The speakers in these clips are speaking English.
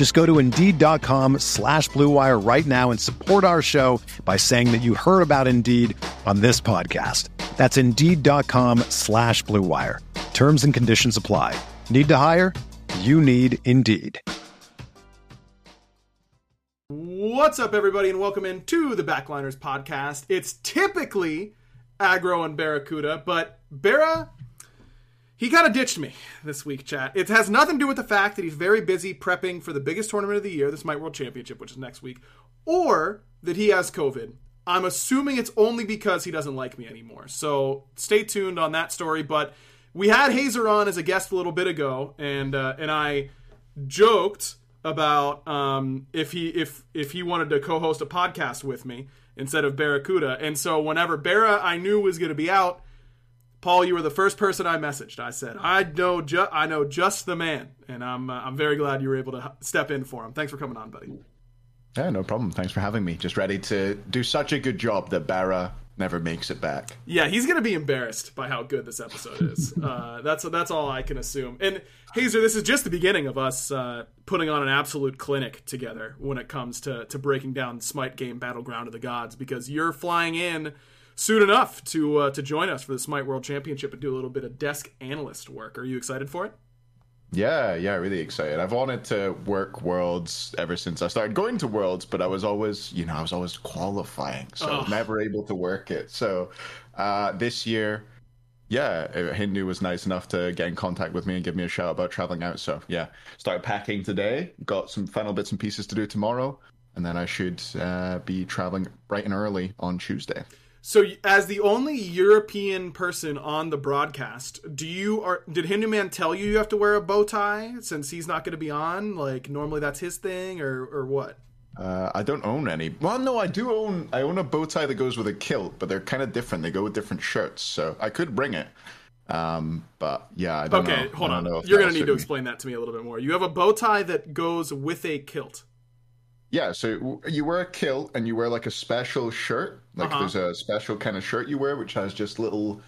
Just go to Indeed.com slash BlueWire right now and support our show by saying that you heard about Indeed on this podcast. That's Indeed.com slash BlueWire. Terms and conditions apply. Need to hire? You need Indeed. What's up, everybody, and welcome into the Backliners podcast. It's typically Agro and Barracuda, but Barra, he kind of ditched me this week, chat. It has nothing to do with the fact that he's very busy prepping for the biggest tournament of the year, the Smite World Championship, which is next week, or that he has COVID. I'm assuming it's only because he doesn't like me anymore. So stay tuned on that story. But we had Hazer on as a guest a little bit ago, and uh, and I joked about um, if he if if he wanted to co-host a podcast with me instead of Barracuda. And so whenever Barra I knew was going to be out, Paul, you were the first person I messaged. I said I know ju- I know just the man, and I'm uh, I'm very glad you were able to step in for him. Thanks for coming on, buddy. Yeah, no problem. Thanks for having me. Just ready to do such a good job that Barra never makes it back. Yeah, he's gonna be embarrassed by how good this episode is. uh, that's that's all I can assume. And Hazer, this is just the beginning of us uh, putting on an absolute clinic together when it comes to to breaking down Smite game Battleground of the Gods because you're flying in soon enough to uh, to join us for the Smite World Championship and do a little bit of desk analyst work. Are you excited for it? Yeah, yeah, really excited. I've wanted to work Worlds ever since I started going to Worlds, but I was always, you know, I was always qualifying, so I was never able to work it. So uh, this year, yeah, uh, Hindu was nice enough to get in contact with me and give me a shout about traveling out. So yeah, started packing today. Got some final bits and pieces to do tomorrow, and then I should uh, be traveling bright and early on Tuesday. So, as the only European person on the broadcast, do you or did Hindu Man tell you you have to wear a bow tie since he's not going to be on? Like normally that's his thing, or or what? Uh, I don't own any. Well, no, I do own. I own a bow tie that goes with a kilt, but they're kind of different. They go with different shirts, so I could bring it. Um, but yeah, I don't okay, know. hold on. don't know if You're going to need to me. explain that to me a little bit more. You have a bow tie that goes with a kilt. Yeah, so you wear a kilt and you wear like a special shirt. Like Uh-huh. there's a special kind of shirt you wear, which has just little.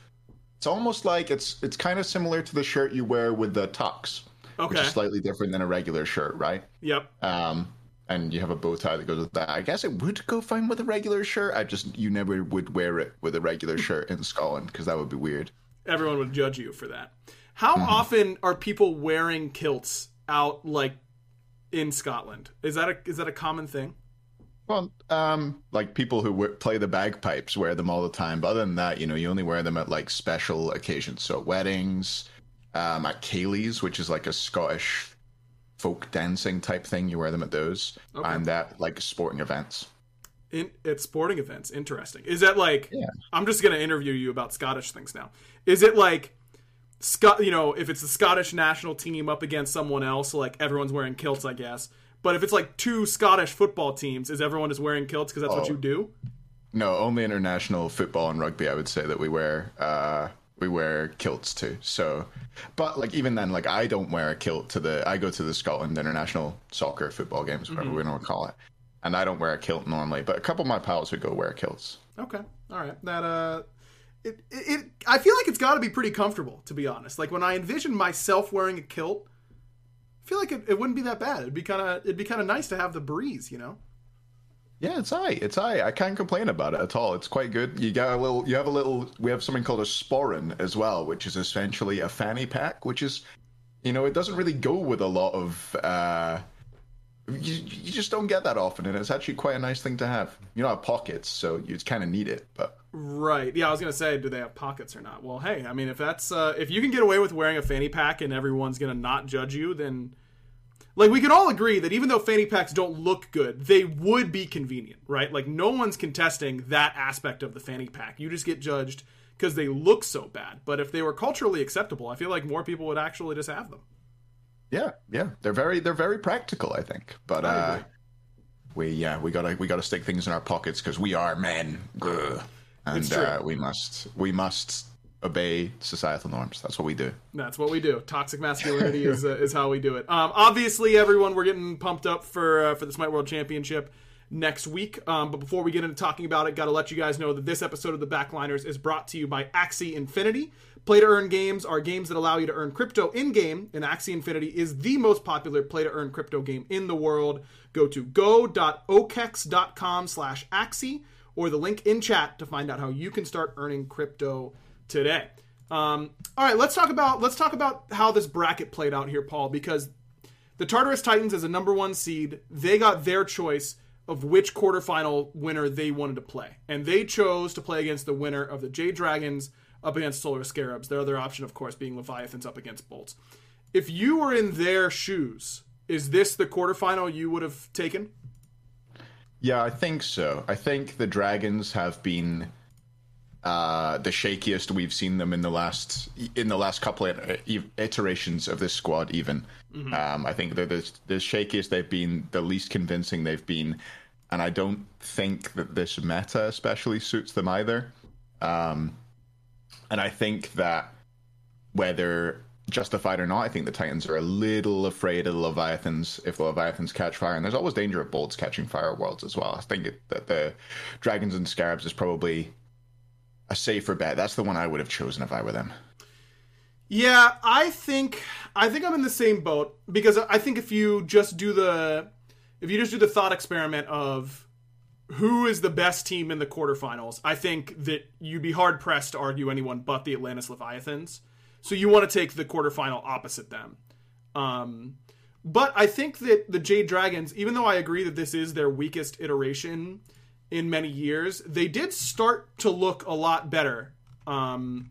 It's almost like it's it's kind of similar to the shirt you wear with the tux, which is slightly different than a regular shirt, right? Yep. Um, and you have a bow tie that goes with that. I guess it would go fine with a regular shirt. I just you never would wear it with a regular shirt in Scotland because that would be weird. Everyone would judge you for that. How Mm-hmm. often are people wearing kilts out like in Scotland? Is that a is that a common thing? Well, um, like people who w- play the bagpipes wear them all the time. But other than that, you know, you only wear them at like special occasions. So weddings, um, at ceilidhs, which is like a Scottish folk dancing type thing. You wear them at those, Okay. and at like sporting events. in at sporting events. Interesting. Is that like? Yeah. I'm just gonna interview you about Scottish things now. Is it like? Scot, you know, if it's the Scottish national team up against someone else, like everyone's wearing kilts, I guess. But if it's like two Scottish football teams, is everyone just wearing kilts because that's what Oh. you do? No, only international football and rugby. I would say that we wear uh, we wear kilts too. So, but like even then, like I don't wear a kilt to the. I go to the Scotland international soccer football games, whatever we want to call it, and I don't wear a kilt normally. But a couple of my pals would go wear kilts. Okay, all right. That uh, it it, I feel like it's got to be pretty comfortable, to be honest. Like when I envision myself wearing a kilt, I feel like it, it wouldn't be that bad. It'd be kind of it'd be kind of nice to have the breeze, you know. Yeah, it's alright. It's alright. I can't complain about it at all. It's quite good. You got a little. You have a little. We have something called a sporran as well, which is essentially a fanny pack, which is, you know, it doesn't really go with a lot of. uh you, you just don't get that often, and it's actually quite a nice thing to have. You don't have pockets, so you kind of need it. But Right. Yeah, I was gonna say, do they have pockets or not? Well, hey, I mean, if that's uh, if you can get away with wearing a fanny pack and everyone's gonna not judge you, then like we can all agree that even though fanny packs don't look good, they would be convenient, right? Like no one's contesting that aspect of the fanny pack. You just get judged because they look so bad. But if they were culturally acceptable, I feel like more people would actually just have them. Yeah, yeah, they're very they're very practical, I think. But uh, we yeah we gotta we gotta stick things in our pockets because we are men. Ugh and uh, we must we must obey societal norms. That's what we do. That's what we do. Toxic masculinity is uh, is how we do it. Um, obviously, everyone, we're getting pumped up for uh, for the Smite World Championship next week. Um, but before we get into talking about it, got to let you guys know that this episode of the Backliners is brought to you by Axie Infinity. Play to earn games are games that allow you to earn crypto in game, and Axie Infinity is the most popular play to earn crypto game in the world. Go to go.okex.com slash Axie or the link in chat to find out how you can start earning crypto today. Um, all right, let's talk about let's talk about how this bracket played out here, Paul, because the Tartarus Titans as a number one seed, they got their choice of which quarterfinal winner they wanted to play, and they chose to play against the winner of the Jade Dragons up against Solar Scarabs. Their other option, of course, being Leviathans up against Bolts. If you were in their shoes, is this the quarterfinal you would have taken? Yeah, I think so. I think the Dragons have been uh, the shakiest we've seen them in the last in the last couple of iterations of this squad. Even mm-hmm. um, I think they're the, the shakiest they've been, the least convincing they've been, and I don't think that this meta especially suits them either. Um, and I think that whether justified or not, I think the Titans are a little afraid of the Leviathans if the Leviathans catch fire. And there's always danger of bolts catching fire worlds as well. I think it, that the Dragons and Scarabs is probably a safer bet. That's the one I would have chosen if I were them. Yeah, I think I think I'm in the same boat because I think if you just do the if you just do the thought experiment of who is the best team in the quarterfinals, I think that you'd be hard pressed to argue anyone but the Atlantis Leviathans. So you want to take the quarterfinal opposite them. Um, but I think that the Jade Dragons, even though I agree that this is their weakest iteration in many years, they did start to look a lot better um,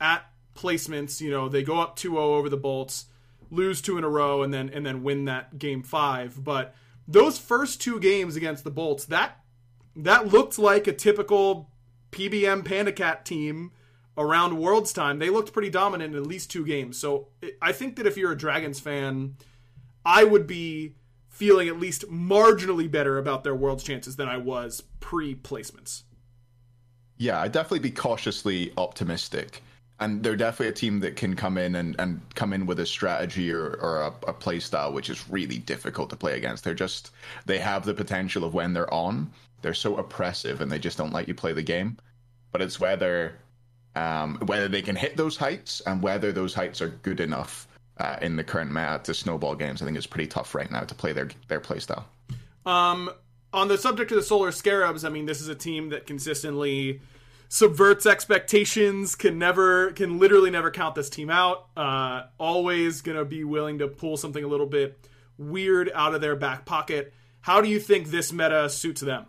at placements. You know, they go up 2-0 over the Bolts, lose two in a row, and then and then win that game five. But those first two games against the Bolts, that that looked like a typical PBM Panda Cat team around Worlds time, they looked pretty dominant in at least two games. So I think that if you're a Dragons fan, I would be feeling at least marginally better about their Worlds chances than I was pre placements. Yeah, I'd definitely be cautiously optimistic. And they're definitely a team that can come in and, and come in with a strategy or, or a, a play style which is really difficult to play against. They're just, they have the potential of when they're on, they're so oppressive and they just don't let you play the game. But it's whether um, whether they can hit those heights and whether those heights are good enough uh, in the current meta to snowball games, I think it's pretty tough right now to play their their play style. Um, on the subject of the Solar Scarabs, I mean, this is a team that consistently subverts expectations. Can never, can literally never count this team out. Uh, always gonna be willing to pull something a little bit weird out of their back pocket. How do you think this meta suits them?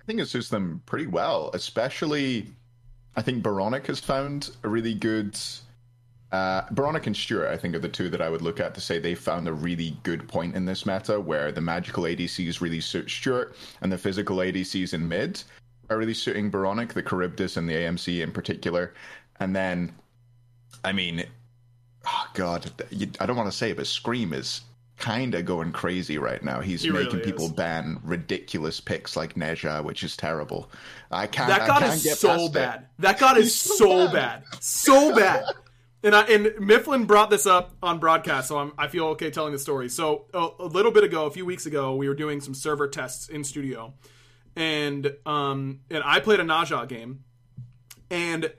I think it suits them pretty well, especially I think Boronic has found a really good. Uh, Boronic and Stuart, I think, are the two that I would look at to say they found a really good point in this meta where the magical ADCs really suit Stuart and the physical ADCs in mid are really suiting Boronic, the Charybdis and the AMC in particular. And then, I mean, oh God, I don't want to say but Scream is kind of going crazy right now. He's he making really people ban ridiculous picks like Ne Zha, which is terrible. I can't. That god is so bad. It. That god is so bad. so bad. And I, and Mifflin brought this up on broadcast, so I'm, I feel okay telling the story. So a, a, little bit ago, a few weeks ago, we were doing some server tests in studio, and um and I played a Ne Zha game, and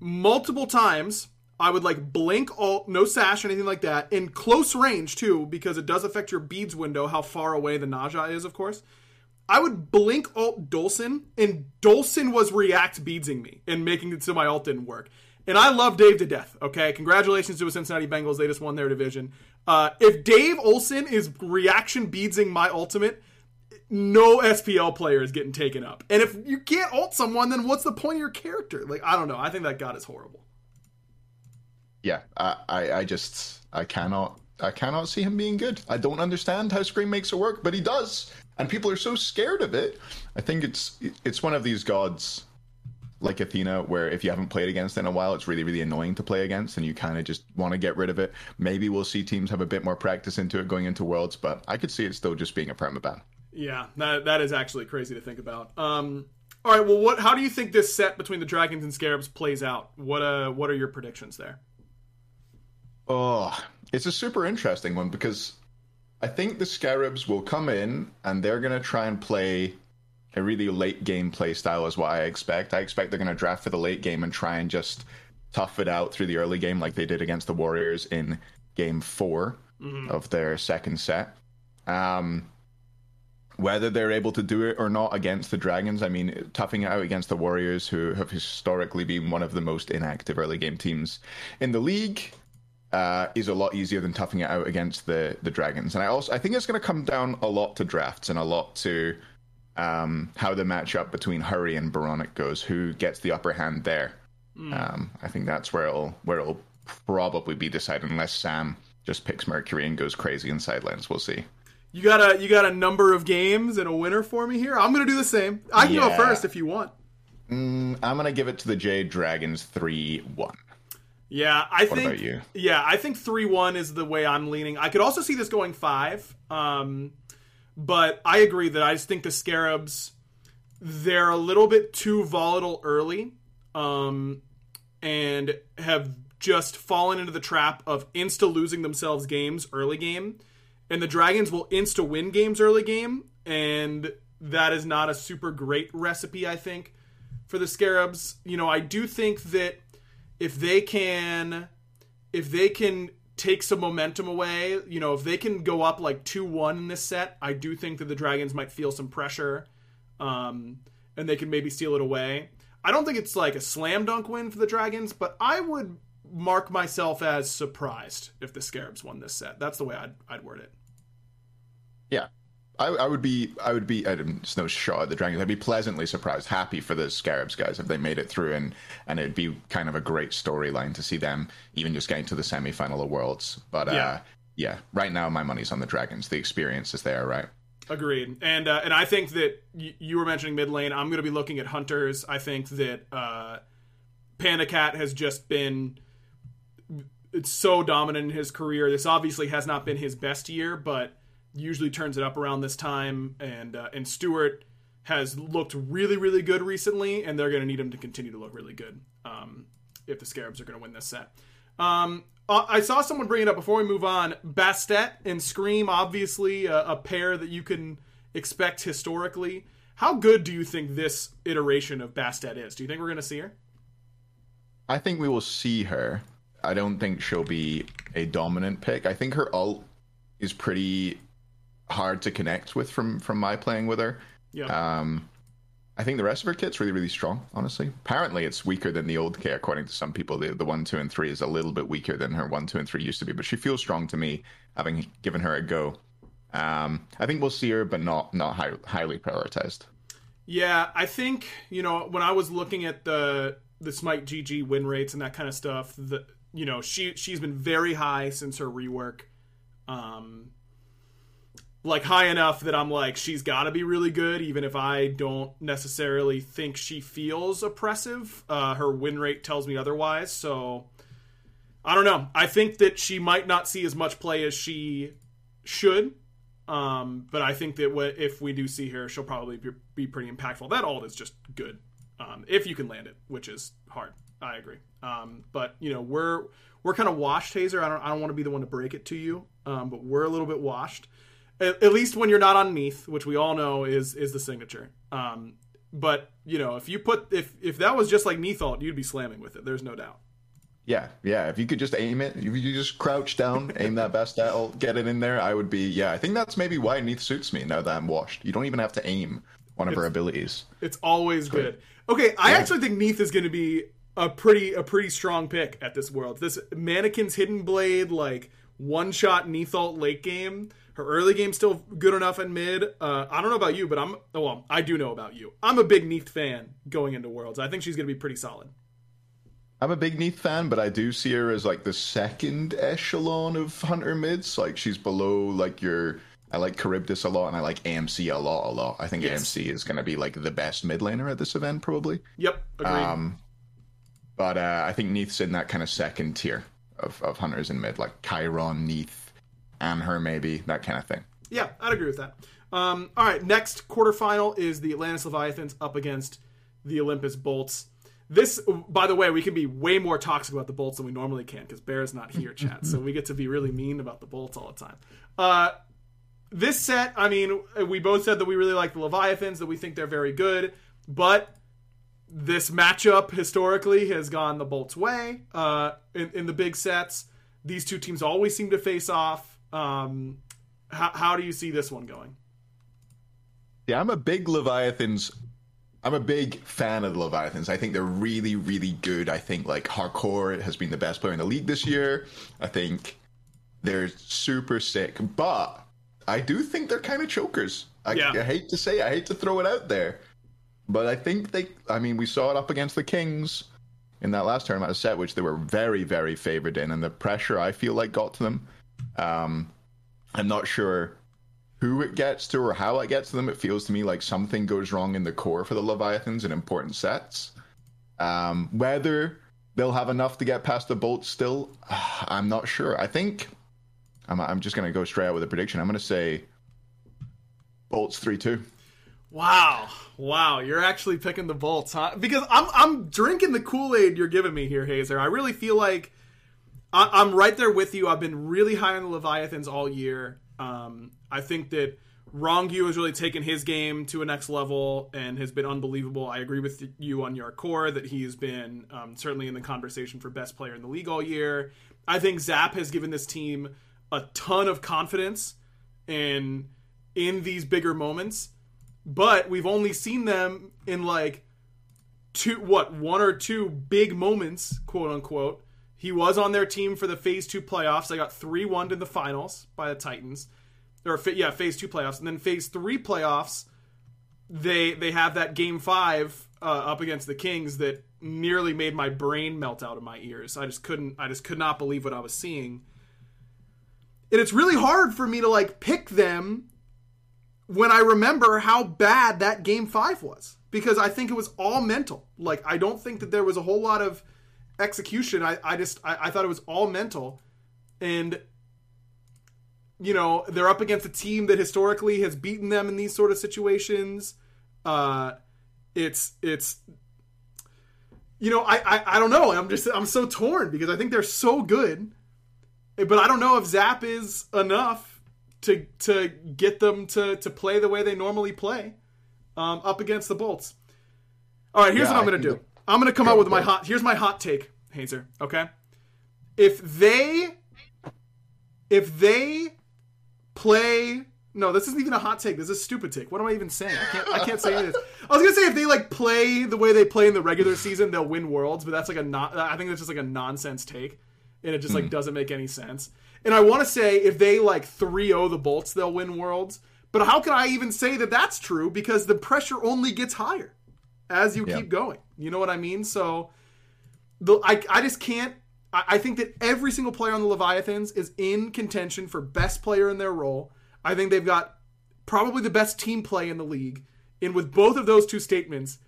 multiple times I would like blink alt, no sash or anything like that in close range too because it does affect your beads window how far away the Ne Zha is of course. I would blink alt Dolson and Dolson was react beadsing me and making it so my alt didn't work. And I love Dave to death. Okay, congratulations to the Cincinnati Bengals. They just won their division. Uh, if Dave Olson is reaction beadsing my ultimate, no SPL player is getting taken up. And if you can't ult someone, then what's the point of your character? Like I don't know. I think that god is horrible. Yeah, I, I, I just I cannot I cannot see him being good. I don't understand how Scream makes it work, but he does, and people are so scared of it. I think it's it's one of these gods like Athena, where if you haven't played against in a while, it's really, really annoying to play against, and you kind of just want to get rid of it. Maybe we'll see teams have a bit more practice into it going into Worlds, but I could see it still just being a permaban. Yeah, that that is actually crazy to think about. Um, all right, well, what? How do you think this set between the Dragons and Scarabs plays out? What uh, what are your predictions there? Oh, it's a super interesting one because I think the Scarabs will come in and they're gonna try and play a really late game play style is what I expect. I expect they're going to draft for the late game and try and just tough it out through the early game like they did against the Warriors in game 4 mm-hmm. of their second set. Um, whether they're able to do it or not against the Dragons, I mean, toughing it out against the Warriors, who have historically been one of the most inactive early game teams in the league, uh, is a lot easier than toughing it out against the the Dragons. And I also I think it's going to come down a lot to drafts and a lot to um, how the matchup between Hurry and Boronic goes, who gets the upper hand there. Mm. Um, I think that's where it'll where it'll probably be decided, unless Sam just picks Mercury and goes crazy in sidelines. We'll see. You got a you got a number of games and a winner for me here. I'm gonna do the same. I can yeah. go first if you want. Mm, I'm gonna give it to the Jade Dragons three one. Yeah, I what think. Yeah, I think three one is the way I'm leaning. I could also see this going five. Um, but I agree that I just think the Scarabs they're a little bit too volatile early, um, and have just fallen into the trap of insta losing themselves games early game, and the Dragons will insta win games early game, and that is not a super great recipe, I think, for the Scarabs. You know, I do think that if they can, if they can take some momentum away. You know, if they can go up like 2 1 in this set, I do think that the Dragons might feel some pressure um, and they can maybe steal it away. I don't think it's like a slam dunk win for the Dragons, but I would mark myself as surprised if the Scarabs won this set. That's the way I'd, I'd word it. Yeah, I, I, would be, I would be, I didn't know shot at the Dragons. I'd be pleasantly surprised, happy for the Scarabs guys if they made it through, and and it'd be kind of a great storyline to see them even just getting to the semi-final of Worlds. But yeah, uh, yeah right now my money's on the Dragons. The experience is there, right? Agreed, and uh, and I think that y- you were mentioning mid lane. I'm going to be looking at Hunters. I think that uh, Panda Cat has just been it's so dominant in his career. This obviously has not been his best year, but usually turns it up around this time, and uh, and Stewart has looked really really good recently, and they're going to need him to continue to look really good um, if the Scarabs are going to win this set. Um, uh, I saw someone bring it up before we move on. Bastet and Scream, obviously a, a pair that you can expect historically. How good do you think this iteration of Bastet is? Do you think we're going to see her? I think we will see her. I don't think she'll be a dominant pick. I think her ult is pretty hard to connect with from from my playing with her. Yeah. Um, I think the rest of her kit's really really strong. Honestly, apparently it's weaker than the old kit according to some people. The the one, two, and three is a little bit weaker than her one, two, and three used to be, but she feels strong to me, having given her a go. Um, I think we'll see her, but not not high, highly prioritized. Yeah, I think you know when I was looking at the the Smite GG win rates and that kind of stuff, the you know she she's been very high since her rework. Um, like high enough that I'm like she's got to be really good even if I don't necessarily think she feels oppressive. Uh, her win rate tells me otherwise, so I don't know. I think that she might not see as much play as she should. Um, but I think that what, if we do see her, she'll probably be, be pretty impactful. That ult is just good um, if you can land it, which is hard. I agree. Um, but you know we're we're kind of washed, Hazer. I don't I don't want to be the one to break it to you, um, but we're a little bit washed at, at, least when you're not on Neith, which we all know is is the signature. Um, but you know, if you put if if that was just like Neith ult, you'd be slamming with it. There's no doubt. Yeah, yeah. If you could just aim it, if you just crouch down, aim that best ult, get it in there, I would be. Yeah, I think that's maybe why Neith suits me now that I'm washed. You don't even have to aim one of it's, her abilities. It's always good. Okay, I yeah. actually think Neith is going to be a pretty a pretty strong pick at this world. This Manikin's hidden blade, like one shot Neathalt late game. Her early game's still good enough in mid. Uh, I don't know about you, but I'm well. I do know about you. I'm a big Neith fan going into Worlds. I think she's going to be pretty solid. I'm a big Neith fan, but I do see her as like the second echelon of hunter mids. Like she's below like your. I like Charybdis a lot, and I like AMC a lot, a lot. I think Yes. AMC is going to be like the best mid laner at this event, probably. Yep, agreed. Um, but uh, I think Neith's in that kind of second tier of, of hunters in mid, like Chiron, Neith, and her maybe that kind of thing. Yeah, I'd agree with that. Um, all right, next quarterfinal is the Atlantis Leviathans up against the Olympus Bolts. This, by the way, we can be way more toxic about the Bolts than we normally can because Bear's not here, chat. so we get to be really mean about the Bolts all the time. Uh, this set, I mean, we both said that we really like the Leviathans, that we think they're very good, but this matchup historically has gone the Bolts' way uh, in, in the big sets. These two teams always seem to face off. Um, how, how do you see this one going? Yeah, I'm a big Leviathans. I'm a big fan of the Leviathans. I think they're really, really good. I think like Hardcore has been the best player in the league this year. I think they're super sick, but I do think they're kind of chokers. I, Yeah. I hate to say, I hate to throw it out there, but I think they. I mean, we saw it up against the Kings in that last tournament set, which they were very, very favored in, and the pressure I feel like got to them. Um, I'm not sure who it gets to or how it gets to them. It feels to me like something goes wrong in the core for the Leviathans in important sets. Um, whether they'll have enough to get past the Bolts still, I'm not sure. I think I'm, I'm just going to go straight out with a prediction. I'm going to say Bolts 3 2. Wow, wow, you're actually picking the Bolts, huh? Because I'm I'm drinking the Kool Aid you're giving me here, Hazer. I really feel like I, I'm right there with you. I've been really high on the Leviathans all year. Um, I think that Rongyu has really taken his game to a next level and has been unbelievable. I agree with you on your core that he's been um, certainly in the conversation for best player in the league all year. I think Zap has given this team a ton of confidence in in these bigger moments but we've only seen them in like two what one or two big moments quote unquote he was on their team for the phase two playoffs. They got 3-1 in the finals by the titans. Or yeah phase two playoffs. And then phase three playoffs they they have that game five uh, up against the kings that nearly made my brain melt out of my ears. I just couldn't i just could not believe what i was seeing. And it's really hard for me to like pick them when I remember how bad that game five was. Because I think it was all mental. Like I don't think that there was a whole lot of execution. I, I just I, I thought it was all mental, and you know they're up against a team that historically has beaten them in these sort of situations. Uh, it's it's you know I, I I don't know. I'm just I'm so torn because I think they're so good, but I don't know if Zap is enough to to get them to to play the way they normally play um, up against the Bolts. All right, here's Yeah, what I'm going to do. I'm going to come Go, out with my hot. Here's my hot take, Hazer. Okay, if they if they play. No, this isn't even a hot take. This is a stupid take. What am I even saying? I can't. I can't say this. I was gonna say if they like play the way they play in the regular season, they'll win worlds. But that's like a not. I think that's just like a nonsense take, and it just like hmm. doesn't make any sense. And I want to say if they like 3-0 the Bolts, they'll win worlds. But how can I even say that that's true? Because the pressure only gets higher as you Yeah. keep going. You know what I mean? So the I, I just can't. I, I think that every single player on the Leviathans is in contention for best player in their role. I think they've got probably the best team play in the league. And with both of those two statements,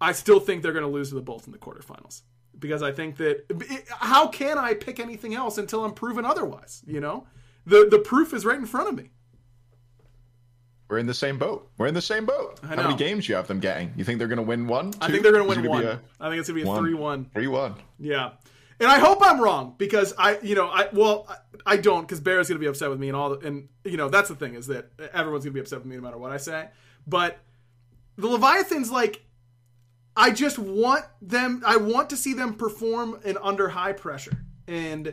I still think they're going to lose to the Bolts in the quarterfinals because I think that how can I pick anything else until I'm proven otherwise? You know, the the proof is right in front of me. We're in the same boat. We're in the same boat. How many games do you have them getting? You think they're going to win one? I think they're going to win one. a I think it's going to be a one? three one. Three one. Yeah. And I hope I'm wrong because I, you know, I well, I, I don't because Bear's is gonna be upset with me and all, the, and you know that's the thing is that everyone's gonna be upset with me no matter what I say. But the Leviathans, like, I just want them. I want to see them perform in under high pressure. And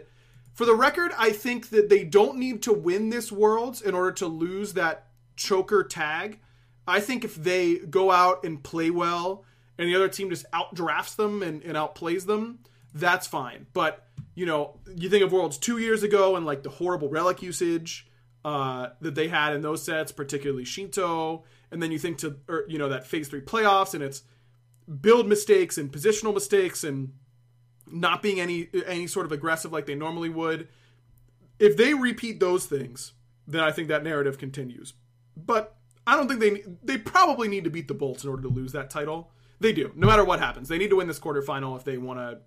for the record, I think that they don't need to win this worlds in order to lose that choker tag. I think if they go out and play well and the other team just outdrafts them and, and outplays them, that's fine. But you know, you think of Worlds two years ago and like the horrible relic usage uh, that they had in those sets, particularly Shinto, and then you think to, or, you know, that Phase 3 playoffs and it's build mistakes and positional mistakes and not being any any sort of aggressive like they normally would. If they repeat those things, then I think that narrative continues. But I don't think they they probably need to beat the Bolts in order to lose that title. They do, no matter what happens. They need to win this quarterfinal if they want to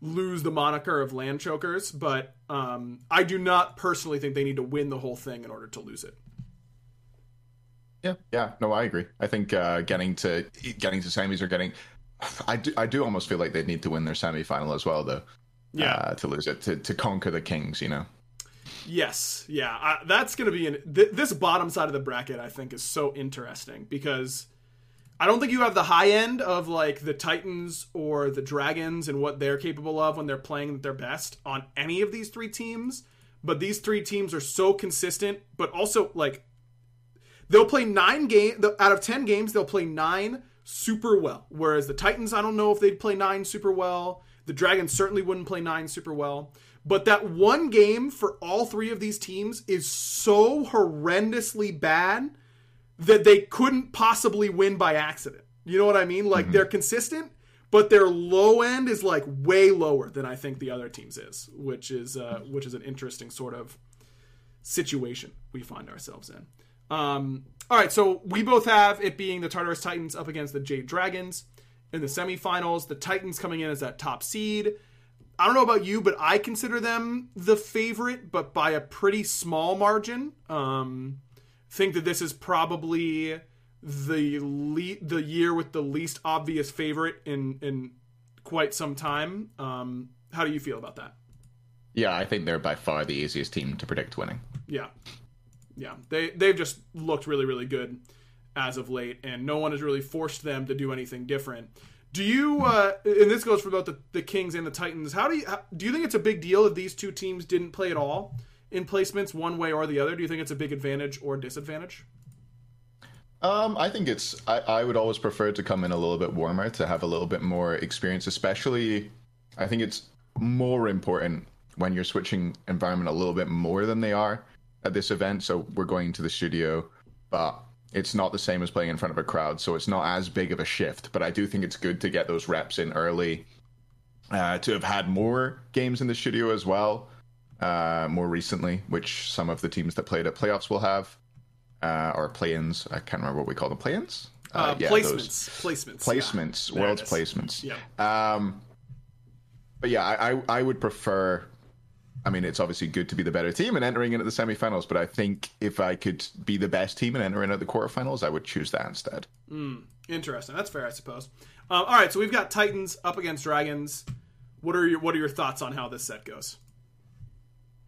lose the moniker of land chokers. But um, I do not personally think they need to win the whole thing in order to lose it. Yeah, yeah, no, I agree. I think uh, getting to getting to semis or getting, I do, I do almost feel like they need to win their semifinal as well, though. Yeah, uh, to lose it to to conquer the Kings, you know. Yes, yeah, I, that's going to be an th- this bottom side of the bracket. I think is so interesting because I don't think you have the high end of like the Titans or the Dragons and what they're capable of when they're playing their best on any of these three teams. But these three teams are so consistent, but also like they'll play nine game out of ten games. They'll play nine super well. Whereas the Titans, I don't know if they'd play nine super well. The Dragons certainly wouldn't play nine super well. But that one game for all three of these teams is so horrendously bad that they couldn't possibly win by accident. You know what I mean? Like mm-hmm. they're consistent, but their low end is like way lower than I think the other teams is, which is uh, which is an interesting sort of situation we find ourselves in. Um, all right, so we both have it being the Tartarus Titans up against the Jade Dragons in the semifinals. The Titans coming in as that top seed. I don't know about you, but I consider them the favorite, but by a pretty small margin. Um, think that this is probably the le- the year with the least obvious favorite in in quite some time. Um, how do you feel about that? Yeah, I think they're by far the easiest team to predict winning. Yeah, yeah, they they've just looked really really good as of late, and no one has really forced them to do anything different. Do you? Uh, and this goes for both the, the Kings and the Titans. How do you how, do you think it's a big deal if these two teams didn't play at all? in placements one way or the other? Do you think it's a big advantage or disadvantage? Um, I think it's. I, I would always prefer to come in a little bit warmer to have a little bit more experience. Especially, I think it's more important when you're switching environment a little bit more than they are at this event. So we're going to the studio, but it's not the same as playing in front of a crowd. So it's not as big of a shift. But I do think it's good to get those reps in early. Uh, to have had more games in the studio as well uh, more recently, which some of the teams that played at playoffs will have, uh, or play-ins. I can't remember what we call them. Play-ins. Uh, uh yeah, placements. Placements. Placements. Yeah. World's placements. Yeah. Um, but yeah, I, I, I would prefer. I mean, it's obviously good to be the better team and entering into the semifinals, but I think if I could be the best team and enter into the quarterfinals, I would choose that instead. Mm, interesting. That's fair, I suppose. Um, all right, so we've got Titans up against Dragons. What are your What are your thoughts on how this set goes?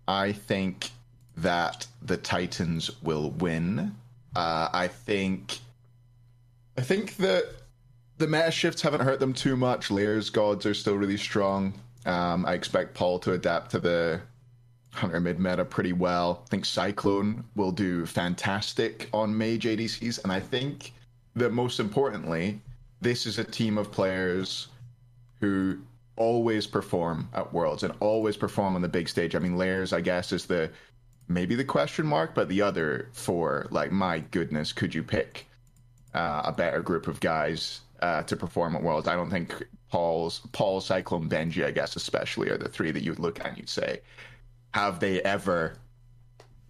I think that the Titans will win. Uh, I think I think that the meta shifts haven't hurt them too much. Lair's gods are still really strong. Um, I expect Paul to adapt to the Hunter mid meta pretty well. I think Cyclone will do fantastic on Mage ADCs, and I think that most importantly, this is a team of players who always perform at Worlds and always perform on the big stage. I mean, Layers, I guess, is the maybe the question mark, but the other four, like, my goodness, could you pick uh, a better group of guys uh, to perform at Worlds? I don't think Paul's Paul, Cyclone, Benji, I guess, especially, are the three that you'd look at and you'd say, have they ever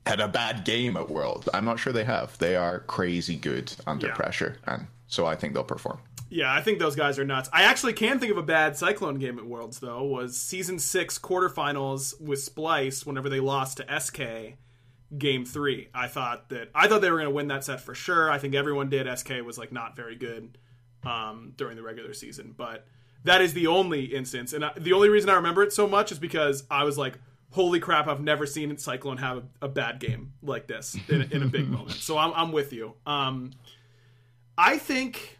had a bad game at Worlds? I'm not sure they have. They are crazy good under yeah. pressure, and so I think they'll perform. Yeah, I think those guys are nuts. I actually can think of a bad Cyclone game at Worlds though. Was season six quarterfinals with Splice whenever they lost to SK game three. I thought that I thought they were going to win that set for sure. I think everyone did. SK was like not very good um, during the regular season, but that is the only instance, and I, the only reason I remember it so much is because I was like, "Holy crap! I've never seen Cyclone have a, a bad game like this in, in a big moment." So I'm, I'm with you. Um, I think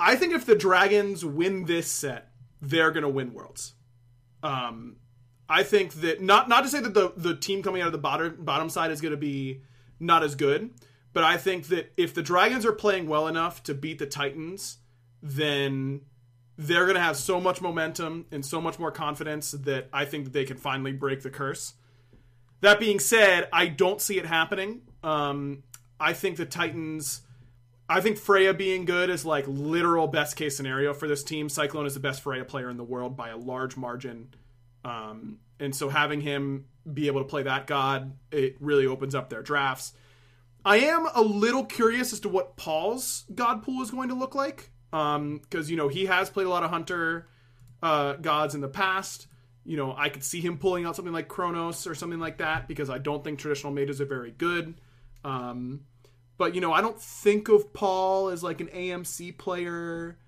I think if the Dragons win this set, they're going to win Worlds. Um, I think that not not to say that the the team coming out of the bottom bottom side is going to be not as good, but I think that if the Dragons are playing well enough to beat the Titans, then they're going to have so much momentum and so much more confidence that I think that they can finally break the curse. That being said, I don't see it happening. Um, I think the Titans. I think Freya being good is like literal best case scenario for this team. Cyclone is the best Freya player in the world by a large margin. Um, and so having him be able to play that god, it really opens up their drafts. I am a little curious as to what Paul's god pool is going to look like. Um, because you know, he has played a lot of hunter uh gods in the past. You know, I could see him pulling out something like Kronos or something like that because I don't think traditional mages are very good. Um, but you know, I don't think of Paul as like an AMC player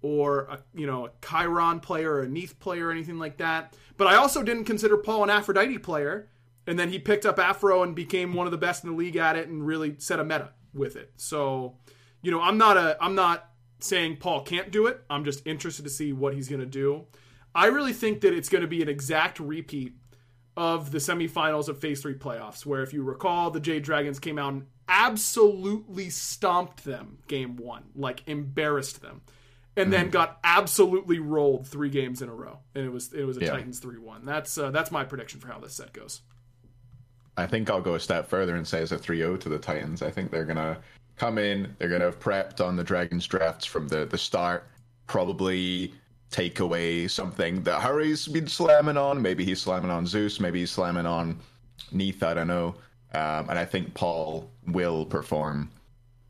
or a you know a Chiron player or a Neith player or anything like that. But I also didn't consider Paul an Aphrodite player, and then he picked up Afro and became one of the best in the league at it and really set a meta with it. So, you know, I'm not a I'm not saying Paul can't do it. I'm just interested to see what he's going to do. I really think that it's going to be an exact repeat of the semifinals of Phase 3 playoffs, where if you recall, the Jade Dragons came out and absolutely stomped them game one, like embarrassed them and then mm-hmm. got absolutely rolled three games in a row, and it was it was a yeah. Titans three one. That's uh, that's my prediction for how this set goes. I think I'll go a step further and say it's a 3-0 to the Titans. I think they're gonna come in, they're gonna have prepped on the Dragons drafts from the the start, probably take away something that Harry's been slamming on. Maybe he's slamming on Zeus, maybe he's slamming on Neith. I don't know. Um, and I think Paul will perform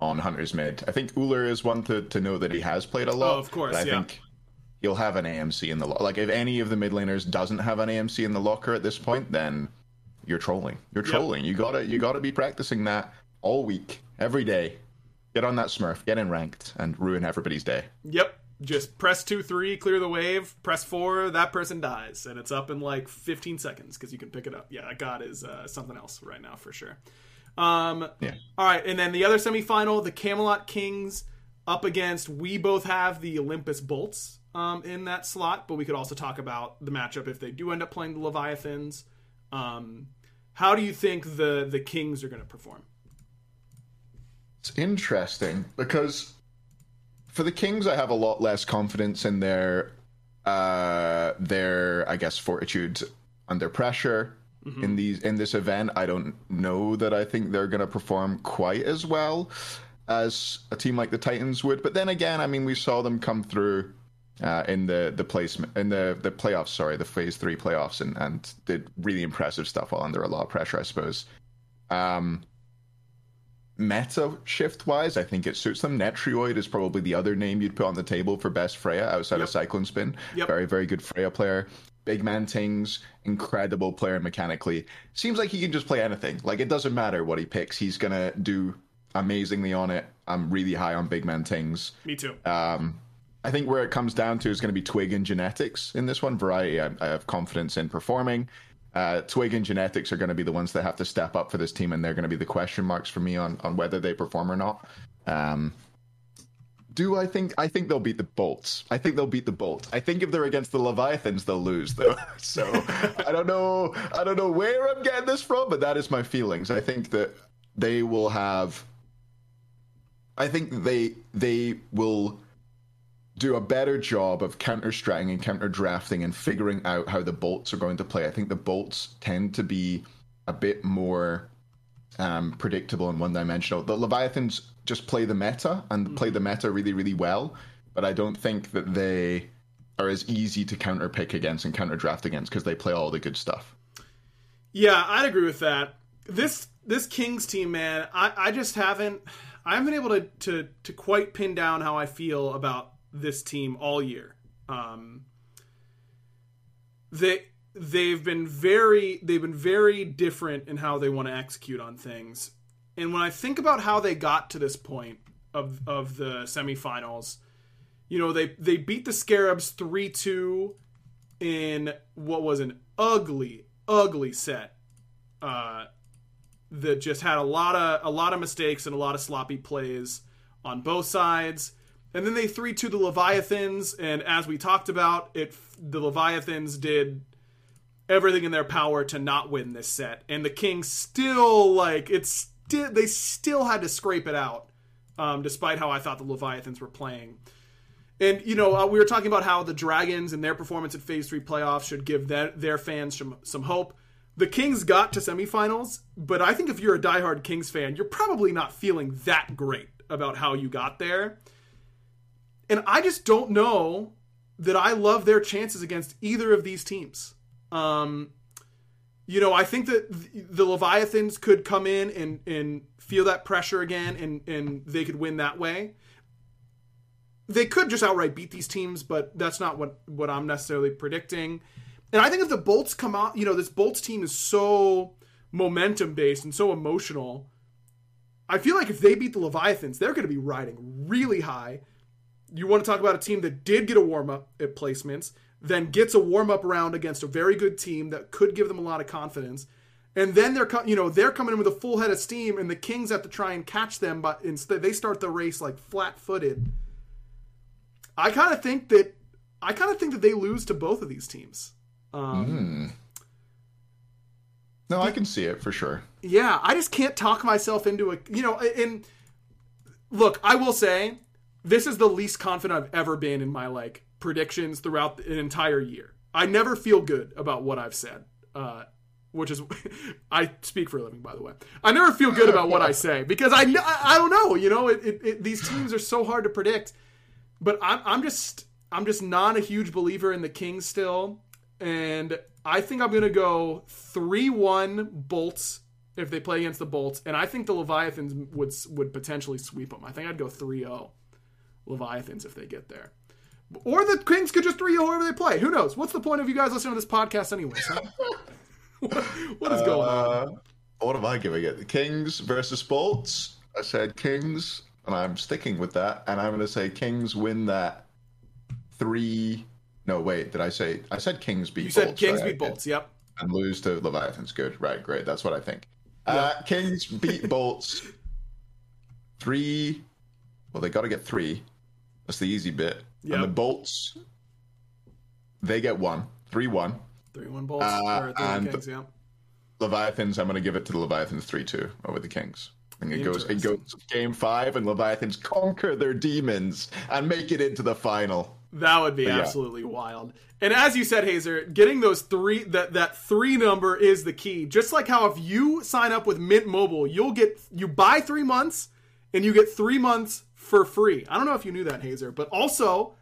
on Hunter's Mid. I think Ullr is one to, to know that he has played a lot. Oh, of course, I yeah. think he'll have an AMC in the lo- like if any of the mid laners doesn't have an AMC in the locker at this point, then you're trolling. You're trolling. Yep. You gotta you gotta be practicing that all week, every day. Get on that Smurf, get in ranked, and ruin everybody's day. Yep. Just press two, three, clear the wave. Press four, that person dies, and it's up in like 15 seconds because you can pick it up. Yeah, god is uh, something else right now for sure. Um, yeah. All right, and then the other semifinal, the Camelot Kings up against. We both have the Olympus Bolts um, in that slot, but we could also talk about the matchup if they do end up playing the Leviathans. Um, how do you think the the Kings are going to perform? It's interesting because for the Kings, I have a lot less confidence in their uh, their I guess fortitude under pressure mm-hmm. in these in this event. I don't know that I think they're going to perform quite as well as a team like the Titans would. But then again, I mean, we saw them come through uh, in the the placement in the the playoffs. Sorry, the Phase Three playoffs, and and did really impressive stuff while under a lot of pressure. I suppose. Um, meta shift wise, I think it suits them. Netrioid is probably the other name you'd put on the table for best Freya outside yep. of Cyclone Spin. Yep. Very, very good Freya player. Big Man Tings, incredible player mechanically. Seems like he can just play anything. Like it doesn't matter what he picks, he's gonna do amazingly on it. I'm really high on Big Man Tings. Me too. Um, I think where it comes down to is going to be Twig and Genetics in this one. Variety, I, I have confidence in performing. Uh, Twig and Genetics are going to be the ones that have to step up for this team, and they're going to be the question marks for me on on whether they perform or not. Um, do I think I think they'll beat the Bolts? I think they'll beat the Bolts. I think if they're against the Leviathans, they'll lose though. So I don't know. I don't know where I'm getting this from, but that is my feelings. I think that they will have. I think they they will do a better job of counter stratting and counter drafting and figuring out how the bolts are going to play. I think the bolts tend to be a bit more um, predictable and one dimensional. The Leviathans just play the meta and mm-hmm. play the meta really, really well, but I don't think that they are as easy to counter pick against and counter draft against because they play all the good stuff. Yeah, I'd agree with that. This this Kings team, man, I, I just haven't I haven't been able to, to to quite pin down how I feel about this team all year. Um, they they've been very they've been very different in how they want to execute on things. And when I think about how they got to this point of of the semifinals, you know, they they beat the Scarabs 3-2 in what was an ugly ugly set. Uh that just had a lot of a lot of mistakes and a lot of sloppy plays on both sides. And then they 3-2 the Leviathans and as we talked about, it the Leviathans did everything in their power to not win this set, and the Kings still like it's still they still had to scrape it out, um, despite how I thought the Leviathans were playing. And you know, uh, we were talking about how the Dragons and their performance at Phase Three playoffs should give their, their fans some some hope. The Kings got to semifinals, but I think if you're a diehard Kings fan, you're probably not feeling that great about how you got there. And I just don't know that I love their chances against either of these teams. Um, you know, I think that the Leviathans could come in and, and feel that pressure again and, and they could win that way. They could just outright beat these teams, but that's not what, what I'm necessarily predicting. And I think if the Bolts come out, you know, this Bolts team is so momentum based and so emotional. I feel like if they beat the Leviathans, they're going to be riding really high. You want to talk about a team that did get a warm up at placements then gets a warm up round against a very good team that could give them a lot of confidence. And then they're you know they're coming in with a full head of steam, and the Kings have to try and catch them, but instead they start the race like flat footed. I kind of think that I kind of think that they lose to both of these teams. Um, mm. No, I can see it for sure. Yeah, I just can't talk myself into a you know. And look, I will say this is the least confident I've ever been in my like predictions throughout an entire year. I never feel good about what I've said, uh, which is I speak for a living, by the way. I never feel good about what I say because I I don't know. You know, it, it, it, these teams are so hard to predict. But I'm I'm just I'm just not a huge believer in the Kings still, and I think I'm gonna go three one Bolts if they play against the Bolts, and I think the Leviathans would would potentially sweep them. I think I'd go 3-0 Leviathans if they get there. Or the Kings could just 3 whoever they play. Who knows? What's the point of you guys listening to this podcast, anyways? Huh? what is going uh, on? What am I giving it? The Kings versus Bolts. I said Kings, and I'm sticking with that. And I'm going to say Kings win that three. No, wait. Did I say? I said Kings beat. You said Bolts, Kings right? beat Bolts. Yep. And lose to Leviathans. Good. Right. Great. That's what I think. Yep. Uh, Kings beat Bolts. Three. Well, they got to get three. That's the easy bit. Yep. And the Bolts, they get one. 3 1. 3 1 Bolts. Uh, and Kings, yeah. Leviathans, I'm going to give it to the Leviathans 3 2 over the Kings. And it goes, it goes game five, and Leviathans conquer their demons and make it into the final. That would be but absolutely yeah. wild. And as you said, Hazer, getting those three that that three number is the key. Just like how if you sign up with Mint Mobile, you'll get you buy three months and you get three months for free. I don't know if you knew that, Hazer, but also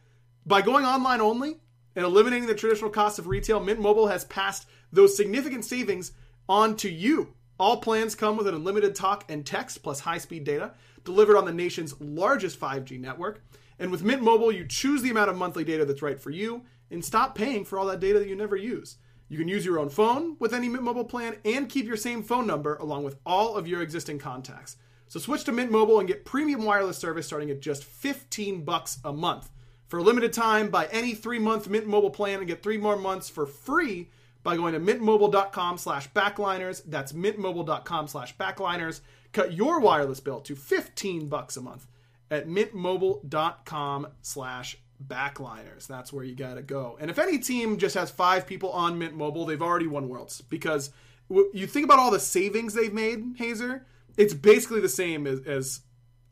by going online only and eliminating the traditional cost of retail, Mint Mobile has passed those significant savings on to you. All plans come with an unlimited talk and text plus high speed data delivered on the nation's largest 5G network. And with Mint Mobile, you choose the amount of monthly data that's right for you and stop paying for all that data that you never use. You can use your own phone with any Mint Mobile plan and keep your same phone number along with all of your existing contacts. So switch to Mint Mobile and get premium wireless service starting at just 15 bucks a month. For a limited time, buy any three-month Mint Mobile plan and get three more months for free by going to mintmobile.com slash backliners. That's mintmobile.com slash backliners. Cut your wireless bill to 15 bucks a month at mintmobile.com slash backliners. That's where you got to go. And if any team just has five people on Mint Mobile, they've already won Worlds because you think about all the savings they've made, Hazer it's basically the same as, as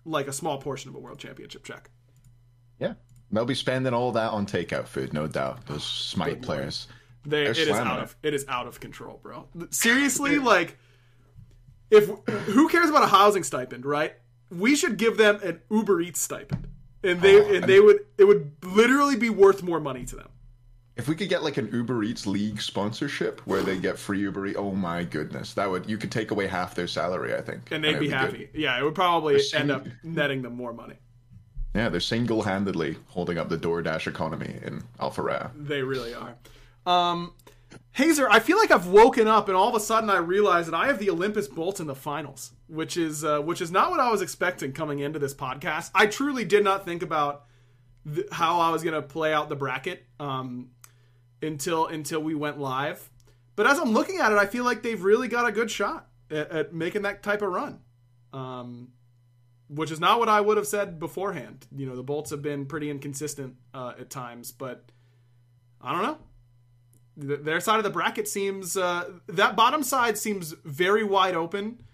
like a small portion of a world championship check. Yeah, they'll be spending all that on takeout food, no doubt. Those smite players. They, it is out of it is out of control, bro. Seriously, like if who cares about a housing stipend, right? We should give them an Uber Eats stipend, and they oh, and they would it would literally be worth more money to them. If we could get like an Uber Eats league sponsorship where they get free Uber Eats, oh my goodness, that would you could take away half their salary, I think, and they'd and be, happy. Good. Yeah, it would probably end up netting them more money. Yeah, they're single-handedly holding up the DoorDash economy in Alpharetta. They really are. Um, Hazer, I feel like I've woken up and all of a sudden I realize that I have the Olympus Bolts in the finals, which is uh, which is not what I was expecting coming into this podcast. I truly did not think about th- how I was going to play out the bracket. Um, until until we went live. But as I'm looking at it, I feel like they've really got a good shot at, at making that type of run, um, which is not what I would have said beforehand. You know, the Bolts have been pretty inconsistent uh, at times, but I don't know. Their side of the bracket seems uh, that bottom side seems very wide open,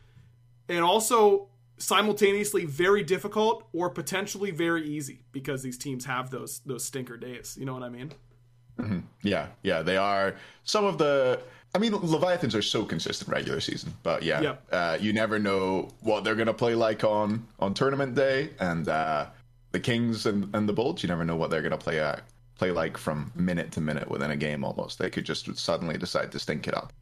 and also simultaneously very difficult or potentially very easy because these teams have those those stinker days. You know what I mean? Mm-hmm. Yeah, yeah, they are some of the. I mean, Leviathans are so consistent regular season, but yeah, yep. uh, you never know what they're gonna play like on on tournament day, and uh, the Kings and, and the Bolts, you never know what they're gonna play at, play like from minute to minute within a game. Almost, they could just suddenly decide to stink it up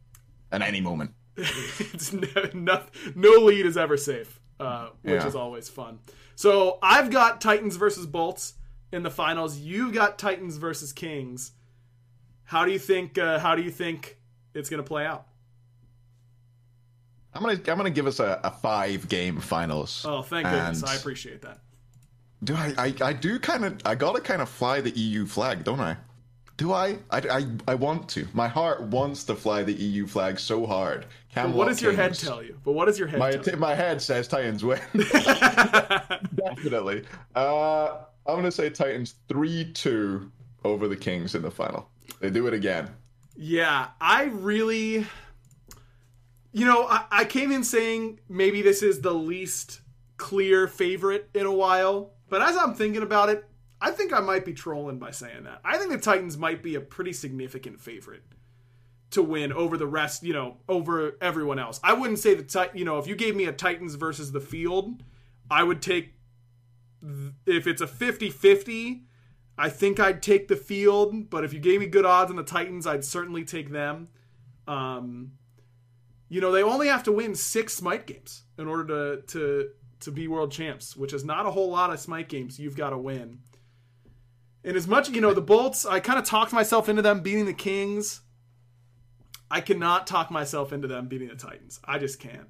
at any moment. it's no, no, no lead is ever safe, uh, which yeah. is always fun. So I've got Titans versus Bolts in the finals. You've got Titans versus Kings. How do you think? Uh, how do you think it's going to play out? I'm gonna I'm gonna give us a, a five game finals. Oh, thank goodness! I appreciate that. Do I? I, I do kind of. I gotta kind of fly the EU flag, don't I? Do I? I, I? I want to. My heart wants to fly the EU flag so hard. Camelot what does your head tell you? But what does your head my, tell you? My head says Titans win. Definitely. Uh, I'm gonna say Titans three two over the Kings in the final. They do it again. Yeah, I really. You know, I, I came in saying maybe this is the least clear favorite in a while, but as I'm thinking about it, I think I might be trolling by saying that. I think the Titans might be a pretty significant favorite to win over the rest, you know, over everyone else. I wouldn't say the you know, if you gave me a Titans versus the field, I would take if it's a 50-50, I think I'd take the field, but if you gave me good odds on the Titans, I'd certainly take them. Um, you know, they only have to win 6 smite games in order to to to be world champs, which is not a whole lot of smite games you've got to win. And as much, you know, the Bolts, I kind of talked myself into them beating the Kings. I cannot talk myself into them beating the Titans. I just can't.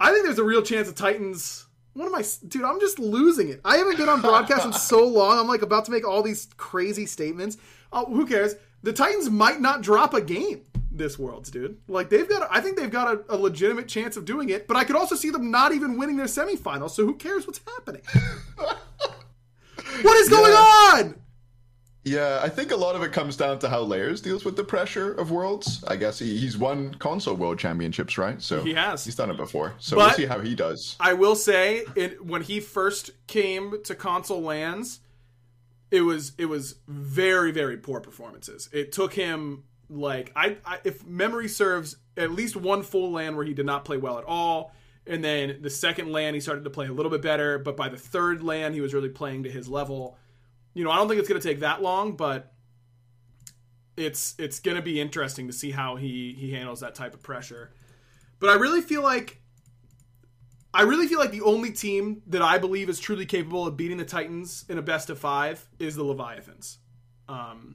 I think there's a real chance the Titans. What am I, dude? I'm just losing it. I haven't been on broadcast in so long. I'm like about to make all these crazy statements. Oh, who cares? The Titans might not drop a game this world's dude. Like they've got, I think they've got a, a, legitimate chance of doing it. But I could also see them not even winning their semifinals. So who cares what's happening? what is going yeah. on? Yeah, I think a lot of it comes down to how Layers deals with the pressure of worlds. I guess he, he's won console world championships, right? So he has. He's done it before. So but we'll see how he does. I will say, it, when he first came to console lands, it was it was very very poor performances. It took him like I, I if memory serves, at least one full land where he did not play well at all. And then the second land, he started to play a little bit better. But by the third land, he was really playing to his level. You know, I don't think it's going to take that long, but it's it's going to be interesting to see how he he handles that type of pressure. But I really feel like I really feel like the only team that I believe is truly capable of beating the Titans in a best of five is the Leviathans. Um,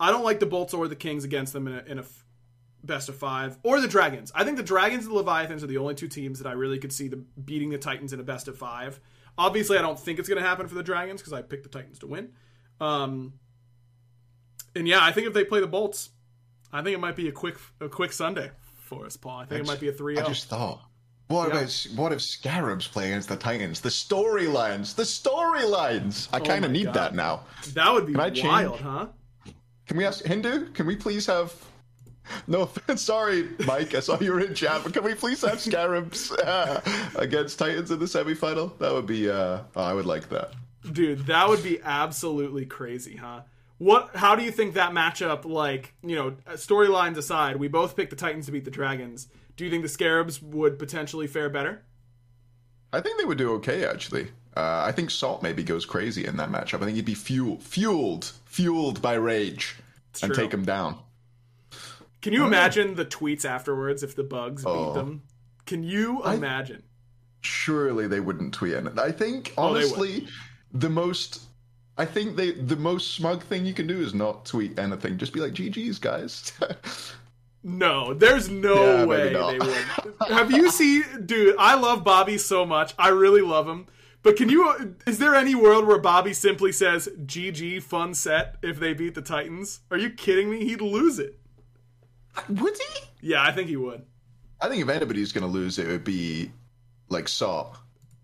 I don't like the Bolts or the Kings against them in a, in a best of five, or the Dragons. I think the Dragons and the Leviathans are the only two teams that I really could see the beating the Titans in a best of five. Obviously, I don't think it's going to happen for the Dragons because I picked the Titans to win. Um, and yeah, I think if they play the Bolts, I think it might be a quick a quick Sunday for us, Paul. I think it might be a 3 I just thought. What yeah. about what if Scarabs play against the Titans? The storylines, the storylines. I oh kind of need God. that now. That would be wild, huh? Can we ask Hindu? Can we please have no offense, sorry, Mike. I saw you were in chat, but can we please have Scarabs uh, against Titans in the semifinal? That would be. Uh, oh, I would like that, dude. That would be absolutely crazy, huh? What? How do you think that matchup? Like, you know, storylines aside, we both picked the Titans to beat the Dragons. Do you think the Scarabs would potentially fare better? I think they would do okay, actually. Uh, I think Salt maybe goes crazy in that matchup. I think he'd be fueled, fueled, fueled by rage, and take him down. Can you oh, imagine the tweets afterwards if the bugs oh. beat them? Can you imagine? I, surely they wouldn't tweet it. I think oh, honestly, oh, the most I think they the most smug thing you can do is not tweet anything. Just be like, GG's guys. no, there's no yeah, way they would. Have you seen dude, I love Bobby so much. I really love him. But can you is there any world where Bobby simply says GG fun set if they beat the Titans? Are you kidding me? He'd lose it. Would he? Yeah, I think he would. I think if anybody's going to lose, it would be like Saw.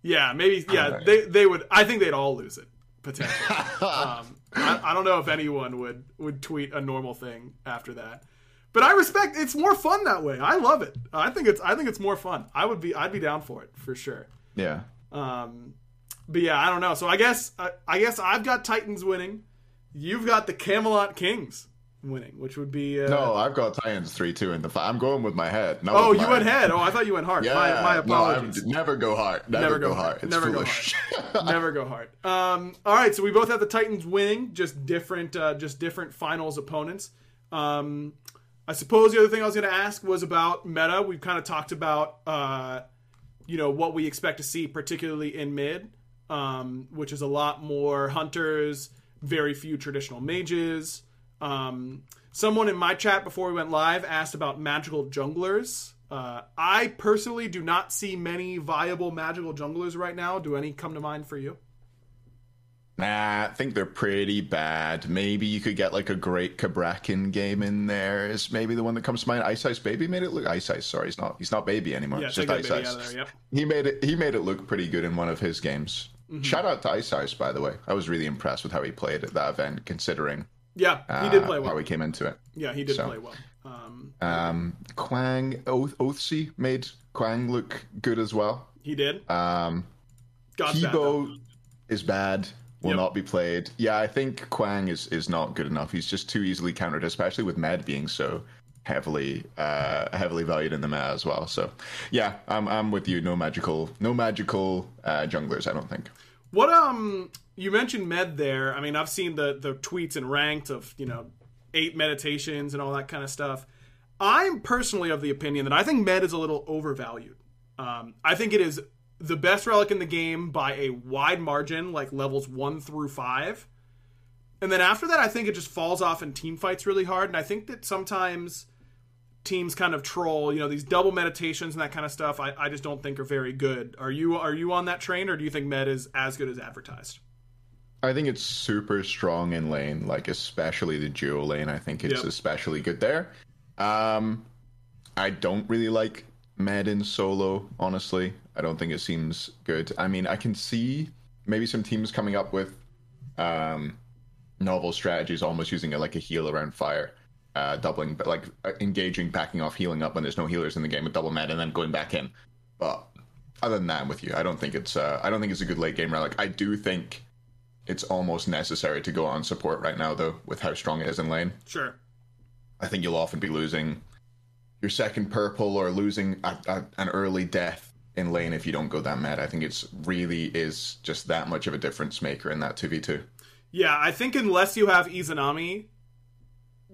Yeah, maybe. Yeah, they they would. I think they'd all lose it potentially. um, I, I, don't know if anyone would would tweet a normal thing after that. But I respect. It's more fun that way. I love it. I think it's. I think it's more fun. I would be. I'd be down for it for sure. Yeah. Um, but yeah, I don't know. So I guess I, I guess I've got Titans winning. You've got the Camelot Kings winning, which would be uh, No, I've got Titans three two in the fight. I'm going with my head. Oh, you my- went head. Oh, I thought you went hard. Yeah, my, my no, apologies. never go hard. Never, Never go, go hard. hard. It's Never go foolish. Never go hard. Um, all right, so we both have the Titans winning, just different, uh, just different finals opponents. Um, I suppose the other thing I was going to ask was about meta. We've kind of talked about, uh, you know, what we expect to see, particularly in mid, um, which is a lot more hunters, very few traditional mages. Um, someone in my chat before we went live asked about magical junglers. Uh, I personally do not see many viable magical junglers right now. Do any come to mind for you? Nah, I think they're pretty bad. Maybe you could get like a great Cabrakan game in there. Is maybe the one that comes to mind. Ice Ice Baby made it look. Ice Ice, sorry, he's not. He's not Baby anymore. Yeah, it's just Ice Ice. there. Yep. He made it. He made it look pretty good in one of his games. Mm-hmm. Shout out to Ice Ice, by the way. I was really impressed with how he played at that event, considering Yeah, he uh, did play how well. he came into it. Yeah, he did so. play well. Um, Um, Quang Oath Oathsy made Quang look good as well. he did. Um, God's bad. Kibo is bad. Will Yep. not be played. Yeah, I think Quang is is not good enough. He's just too easily countered, especially with Med being so heavily uh heavily valued in the meta as well. So yeah, I'm I'm with you. No magical no magical uh junglers, I don't think. What um you mentioned med there. I mean, I've seen the the tweets and ranked of, you know, eight meditations and all that kind of stuff. I'm personally of the opinion that I think med is a little overvalued. Um, I think it is the best relic in the game by a wide margin, like levels one through five. And then after that, I think it just falls off in team fights really hard. And I think that sometimes teams kind of troll, you know, these double meditations and that kind of stuff. I, I just don't think are very good. Are you are you on that train, or do you think med is as good as advertised? I think it's super strong in lane, like especially the duo lane. I think it's Yep. especially good there. Um, I don't really like Med in solo, honestly. I don't think it seems good. I mean, I can see maybe some teams coming up with um, novel strategies, almost using it like a heal around fire, uh, doubling, but like uh, engaging, backing off, healing up when there's no healers in the game with double med, and then going back in. But other than that, I'm with you. I don't think it's uh, I don't think it's a good late game relic. I do think it's almost necessary to go on support right now, though, with how strong it is in lane. Sure. I think you'll often be losing your second purple or losing a, a, an early death in lane if you don't go that med. I think it's really is just that much of a difference maker in that 2v2. Yeah, I think unless you have Izanami,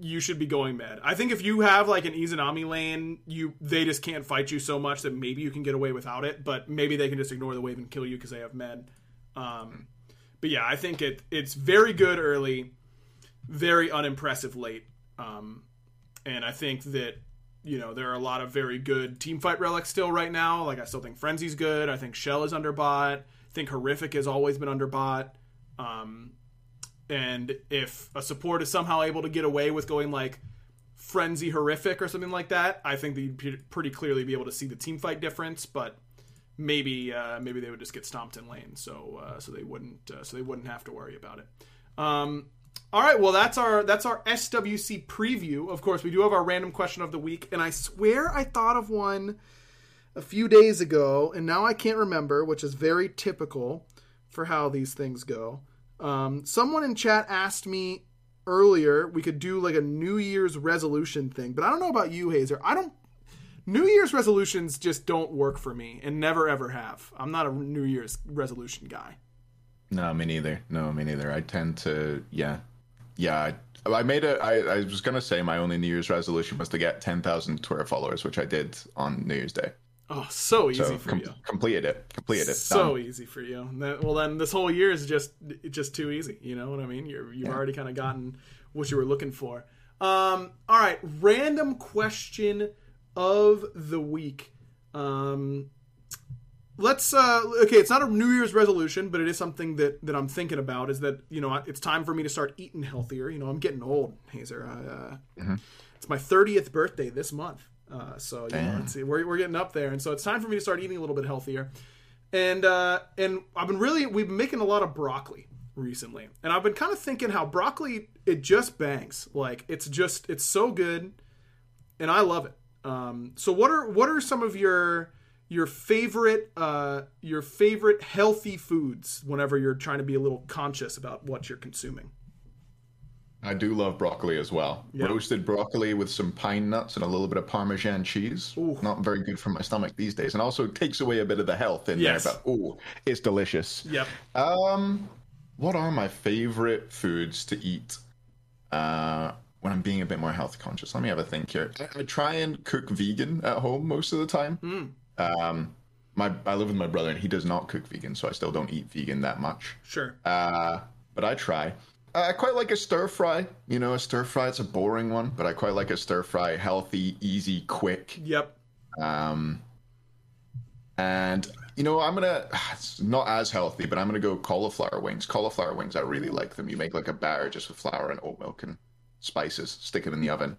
you should be going med. I think if you have like an Izanami lane, you they just can't fight you so much that maybe you can get away without it, but maybe they can just ignore the wave and kill you because they have med. Um, but yeah, I think it it's very good early, very unimpressive late. Um, and I think that you know there are a lot of very good team fight relics still right now. Like I still think Frenzy's good. I think Shell is underbought. I think Horrific has always been underbought. Um, and if a support is somehow able to get away with going like frenzy horrific or something like that, I think that you'd pretty clearly be able to see the team fight difference. But maybe uh, maybe they would just get stomped in lane, so uh, so they wouldn't uh, so they wouldn't have to worry about it. Um, all right, well that's our that's our SWC preview. Of course, we do have our random question of the week, and I swear I thought of one a few days ago, and now I can't remember, which is very typical for how these things go. Um, someone in chat asked me earlier we could do like a New Year's resolution thing, but I don't know about you, Hazer. I don't. New Year's resolutions just don't work for me, and never ever have. I'm not a New Year's resolution guy. No, me neither. No, me neither. I tend to, yeah, yeah. I, I made a. I, I was gonna say my only New Year's resolution was to get ten thousand Twitter followers, which I did on New Year's Day. Oh, so easy So for com- you. completed it. Completed it. so Done. easy for you. That- well, then this whole year is just just too easy. You know what I mean? You're, you've already kind of gotten what you were looking for. Um, all right, random question of the week. Um, let's uh, okay. It's not a New Year's resolution, but it is something that that I'm thinking about. Is that you know it's time for me to start eating healthier. You know I'm getting old, Hazer. I, uh, It's my 30th birthday this month. Uh, so you know, we're, we're getting up there, and so it's time for me to start eating a little bit healthier. And uh, and I've been really we've been making a lot of broccoli recently, and I've been kind of thinking how broccoli it just bangs. Like it's just it's so good, and I love it. Um, so what are what are some of your your favorite uh, your favorite healthy foods whenever you're trying to be a little conscious about what you're consuming. I do love broccoli as well. Yeah. Roasted broccoli with some pine nuts and a little bit of Parmesan cheese. Ooh. Not very good for my stomach these days, and also takes away a bit of the health in Yes. there. But oh, it's delicious. Yep. Um, what are my favorite foods to eat uh, when I'm being a bit more health conscious? Let me have a think here. I, try and cook vegan at home most of the time. Hmm. Um, my I live with my brother and he does not cook vegan, so I still don't eat vegan that much. Sure. Uh, but I try. I quite like a stir fry. You know, a stir fry. It's a boring one, but I quite like a stir fry. Healthy, easy, quick. Yep. Um, and you know, I'm gonna. It's not as healthy, but I'm gonna go cauliflower wings. Cauliflower wings, I really like them. You make like a batter just with flour and oat milk and spices. Stick them in the oven,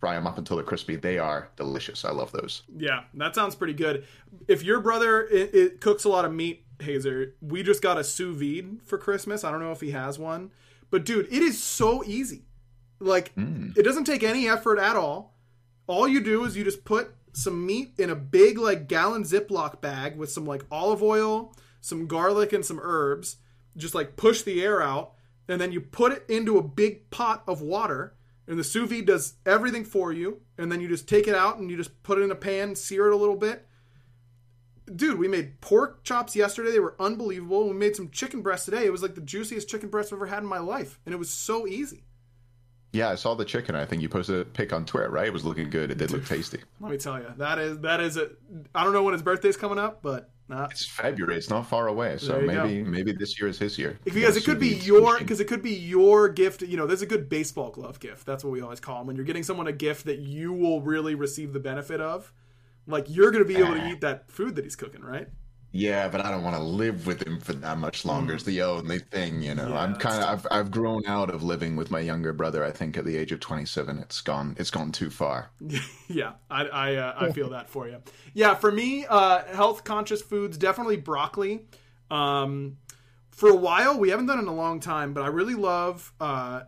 fry them up until they're crispy. They are delicious. I love those. Yeah, that sounds pretty good. If your brother it, it cooks a lot of meat, Hazer, we just got a sous vide for Christmas. I don't know if he has one, but dude, it is so easy. Like hmm. it doesn't take any effort at all. All you do is you just put some meat in a big like gallon Ziploc bag with some like olive oil, some garlic, and some herbs. Just like push the air out, and then you put it into a big pot of water. And the sous vide does everything for you, and then you just take it out and you just put it in a pan, sear it a little bit. Dude, we made pork chops yesterday. They were unbelievable. We made some chicken breast today. It was like the juiciest chicken breast I've ever had in my life, and it was so easy. Yeah, I saw the chicken. I think you posted a pic on Twitter, right? It was looking good. It did look tasty. Let me tell you, that is that is a. I don't know when his birthday's coming up, but uh, It's February. It's not far away, so maybe maybe this year is his year. because it could be your because it could be your gift. You know, there's a good baseball glove gift. That's what we always call them. When you're getting someone a gift that you will really receive the benefit of, like you're going to be able to eat that food that he's cooking, right? Yeah, but I don't want to live with him for that much longer. It's the only thing, you know. Yeah, I'm kind of I've I've grown out of living with my younger brother. I think at the age of 27, it's gone it's gone too far. yeah, I I, uh, I feel that for you. Yeah, for me, uh, health conscious foods definitely broccoli. Um, for a while, we haven't done it in a long time, but I really love uh,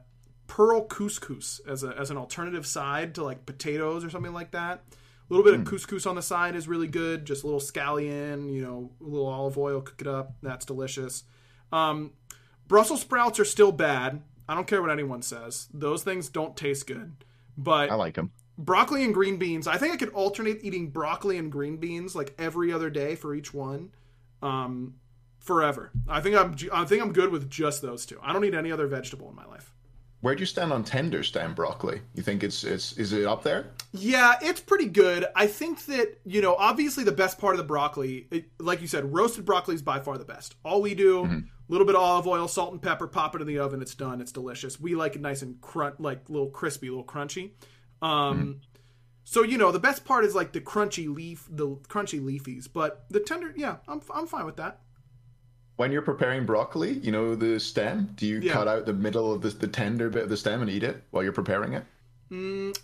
pearl couscous as a as an alternative side to like potatoes or something like that. A little bit of couscous on the side is really good. Just a little scallion, you know, a little olive oil, cook it up. That's delicious. Um, Brussels sprouts are still bad. I don't care what anyone says; those things don't taste good. But I like them. broccoli and green beans. I think I could alternate eating broccoli and green beans like every other day for each one, um, forever. I think I'm I think I'm good with just those two. I don't need any other vegetable in my life. Where do you stand on tender stem broccoli? You think it's it's is it up there? Yeah, it's pretty good. I think that you know, obviously, the best part of the broccoli, it, like you said, roasted broccoli is by far the best. All we do, a little bit of olive oil, salt and pepper, pop it in the oven. It's done. It's delicious. We like it nice and crunch, like little crispy, little crunchy. Um, So you know, the best part is like the crunchy leaf, the crunchy leafies. But the tender, yeah, I'm I'm fine with that. When you're preparing broccoli, you know the stem. Do you Yeah. cut out the middle of the, the tender bit of the stem and eat it while you're preparing it?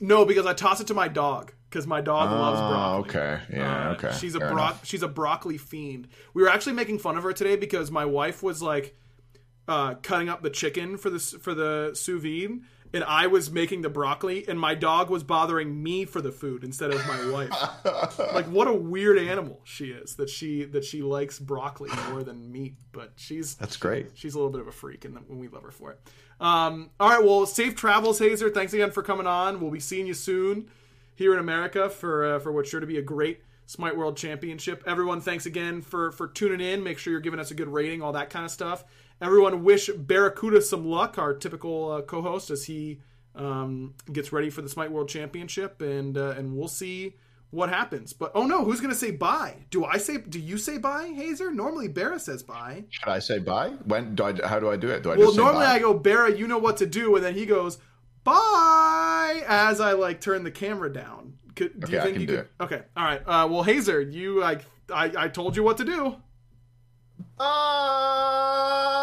No, because I toss it to my dog because my dog loves Oh, broccoli. okay. Yeah, Uh, okay. She's a bro- she's a broccoli fiend. We were actually making fun of her today because my wife was like uh, cutting up the chicken for the for the sous vide, and I was making the broccoli, and my dog was bothering me for the food instead of my wife. like, what a weird animal she is that she that she likes broccoli more than meat, but she's That's great. she's a little bit of a freak, and we love her for it. Um, all right, well, safe travels, Hazer. Thanks again for coming on. We'll be seeing you soon here in America for uh, for what's sure to be a great Smite World Championship. Everyone, thanks again for for tuning in. Make sure you're giving us a good rating, all that kind of stuff. Everyone, wish Barracuda some luck, our typical uh, co-host, as he um, gets ready for the Smite World Championship, and uh, and we'll see what happens. But oh no, who's gonna say bye? Do I say? Do you say bye, Hazer? Normally, Barra says bye. Should I say bye? When do I? How do I do it? Do I Well, just say normally bye? I go, Barra, you know what to do, and then he goes, bye, as I like turn the camera down. Could, do Okay, you I think can you do could? Okay, all right. Uh, well, Hazer, you, I, I, I told you what to do. Bye.